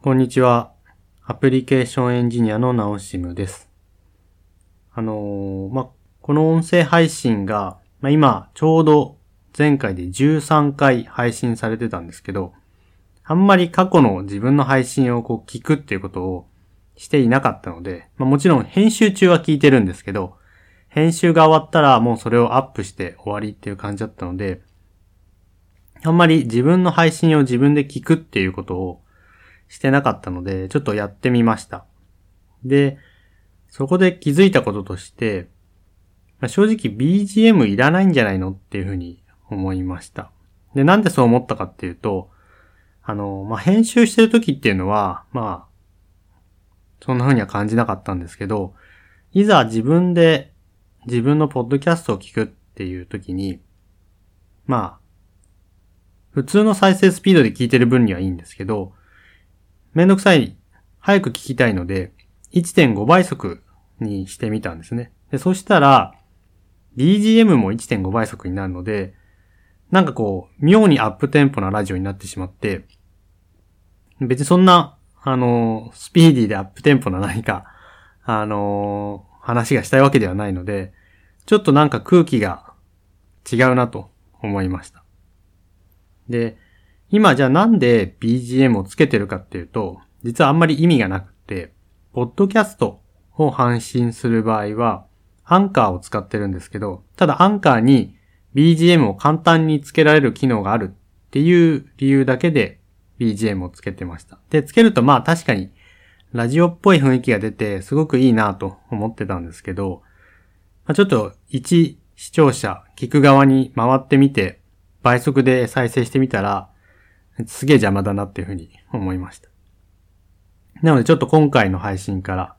こんにちは。アプリケーションエンジニアのナオシムです。あのーま、この音声配信が、ま、今、ちょうど前回で13回配信されてたんですけど、あんまり過去の自分の配信をこう聞くっていうことをしていなかったので、まあ、もちろん編集中は聞いてるんですけど、編集が終わったらもうそれをアップして終わりっていう感じだったので、あんまり自分の配信を自分で聞くっていうことをしてなかったので、ちょっとやってみました。で、そこで気づいたこととして、まあ正直 BGM いらないんじゃないのっていうふうに思いました。で、なんでそう思ったかっていうと、あの、まあ、編集してる時っていうのは、まあ、そんな風には感じなかったんですけど、いざ自分で自分のポッドキャストを聞くっていう時に、まあ、普通の再生スピードで聞いてる分にはいいんですけど、めんどくさい、早く聞きたいので、1.5倍速にしてみたんですね。で、そしたら、BGM も1.5倍速になるので、なんかこう、妙にアップテンポなラジオになってしまって、別にそんな、あの、スピーディーでアップテンポな何か、あの、話がしたいわけではないので、ちょっとなんか空気が違うなと思いました。で、今じゃあなんで BGM をつけてるかっていうと、実はあんまり意味がなくて、ポッドキャストを配信する場合は、アンカーを使ってるんですけど、ただアンカーに BGM を簡単につけられる機能があるっていう理由だけで BGM をつけてました。で、つけるとまあ確かにラジオっぽい雰囲気が出てすごくいいなと思ってたんですけど、まあ、ちょっと一視聴者、聞く側に回ってみて倍速で再生してみたら すげえ邪魔だなっていうふうに思いました。なのでちょっと今回の配信から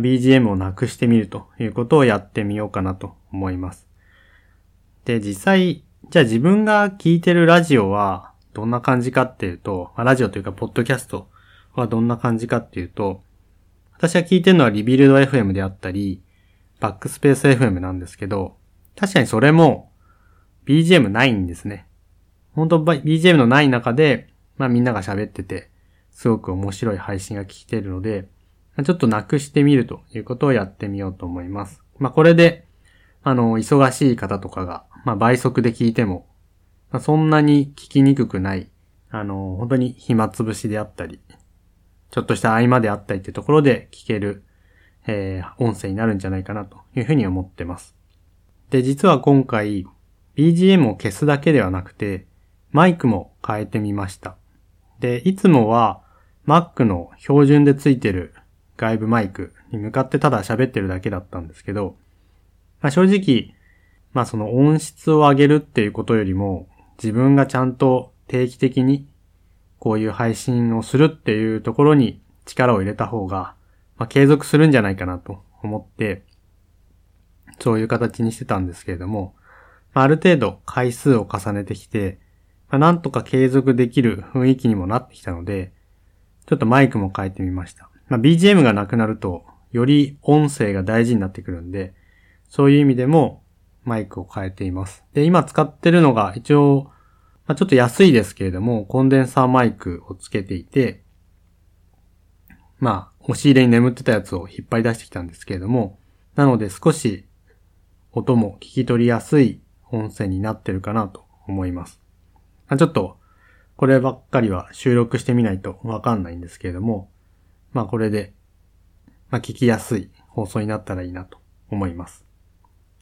BGM をなくしてみるということをやってみようかなと思います。で、実際、じゃあ自分が聞いてるラジオはどんな感じかっていうと、まラジオというかポッドキャストはどんな感じかっていうと、私が聞いてるのはリビルド FM であったり、バックスペース FM なんですけど、確かにそれも BGM ないんですね。本当 BGM のない中で、まあみんなが喋ってて、すごく面白い配信が聞けるので、ちょっとなくしてみるということをやってみようと思います。まあこれで、あの、忙しい方とかが、まあ倍速で聞いても、まあ、そんなに聞きにくくない、あの、本当に暇つぶしであったり、ちょっとした合間であったりってところで聞ける、えー、音声になるんじゃないかなというふうに思ってます。で、実は今回、BGM を消すだけではなくて、マイクも変えてみました。で、いつもは Mac の標準でついてる外部マイクに向かってただ喋ってるだけだったんですけど、まあ、正直、まあその音質を上げるっていうことよりも、自分がちゃんと定期的にこういう配信をするっていうところに力を入れた方が、まあ、継続するんじゃないかなと思って、そういう形にしてたんですけれども、まあ、ある程度回数を重ねてきて、なんとか継続できる雰囲気にもなってきたので、ちょっとマイクも変えてみました。まあ、BGM がなくなると、より音声が大事になってくるんで、そういう意味でもマイクを変えています。で、今使ってるのが一応、まあ、ちょっと安いですけれども、コンデンサーマイクをつけていて、まあ、押し入れに眠ってたやつを引っ張り出してきたんですけれども、なので少し音も聞き取りやすい音声になってるかなと思います。まあ、ちょっと、こればっかりは収録してみないとわかんないんですけれども、まあこれで、まあ聞きやすい放送になったらいいなと思います。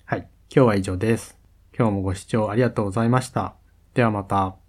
はい。今日は以上です。今日もご視聴ありがとうございました。ではまた。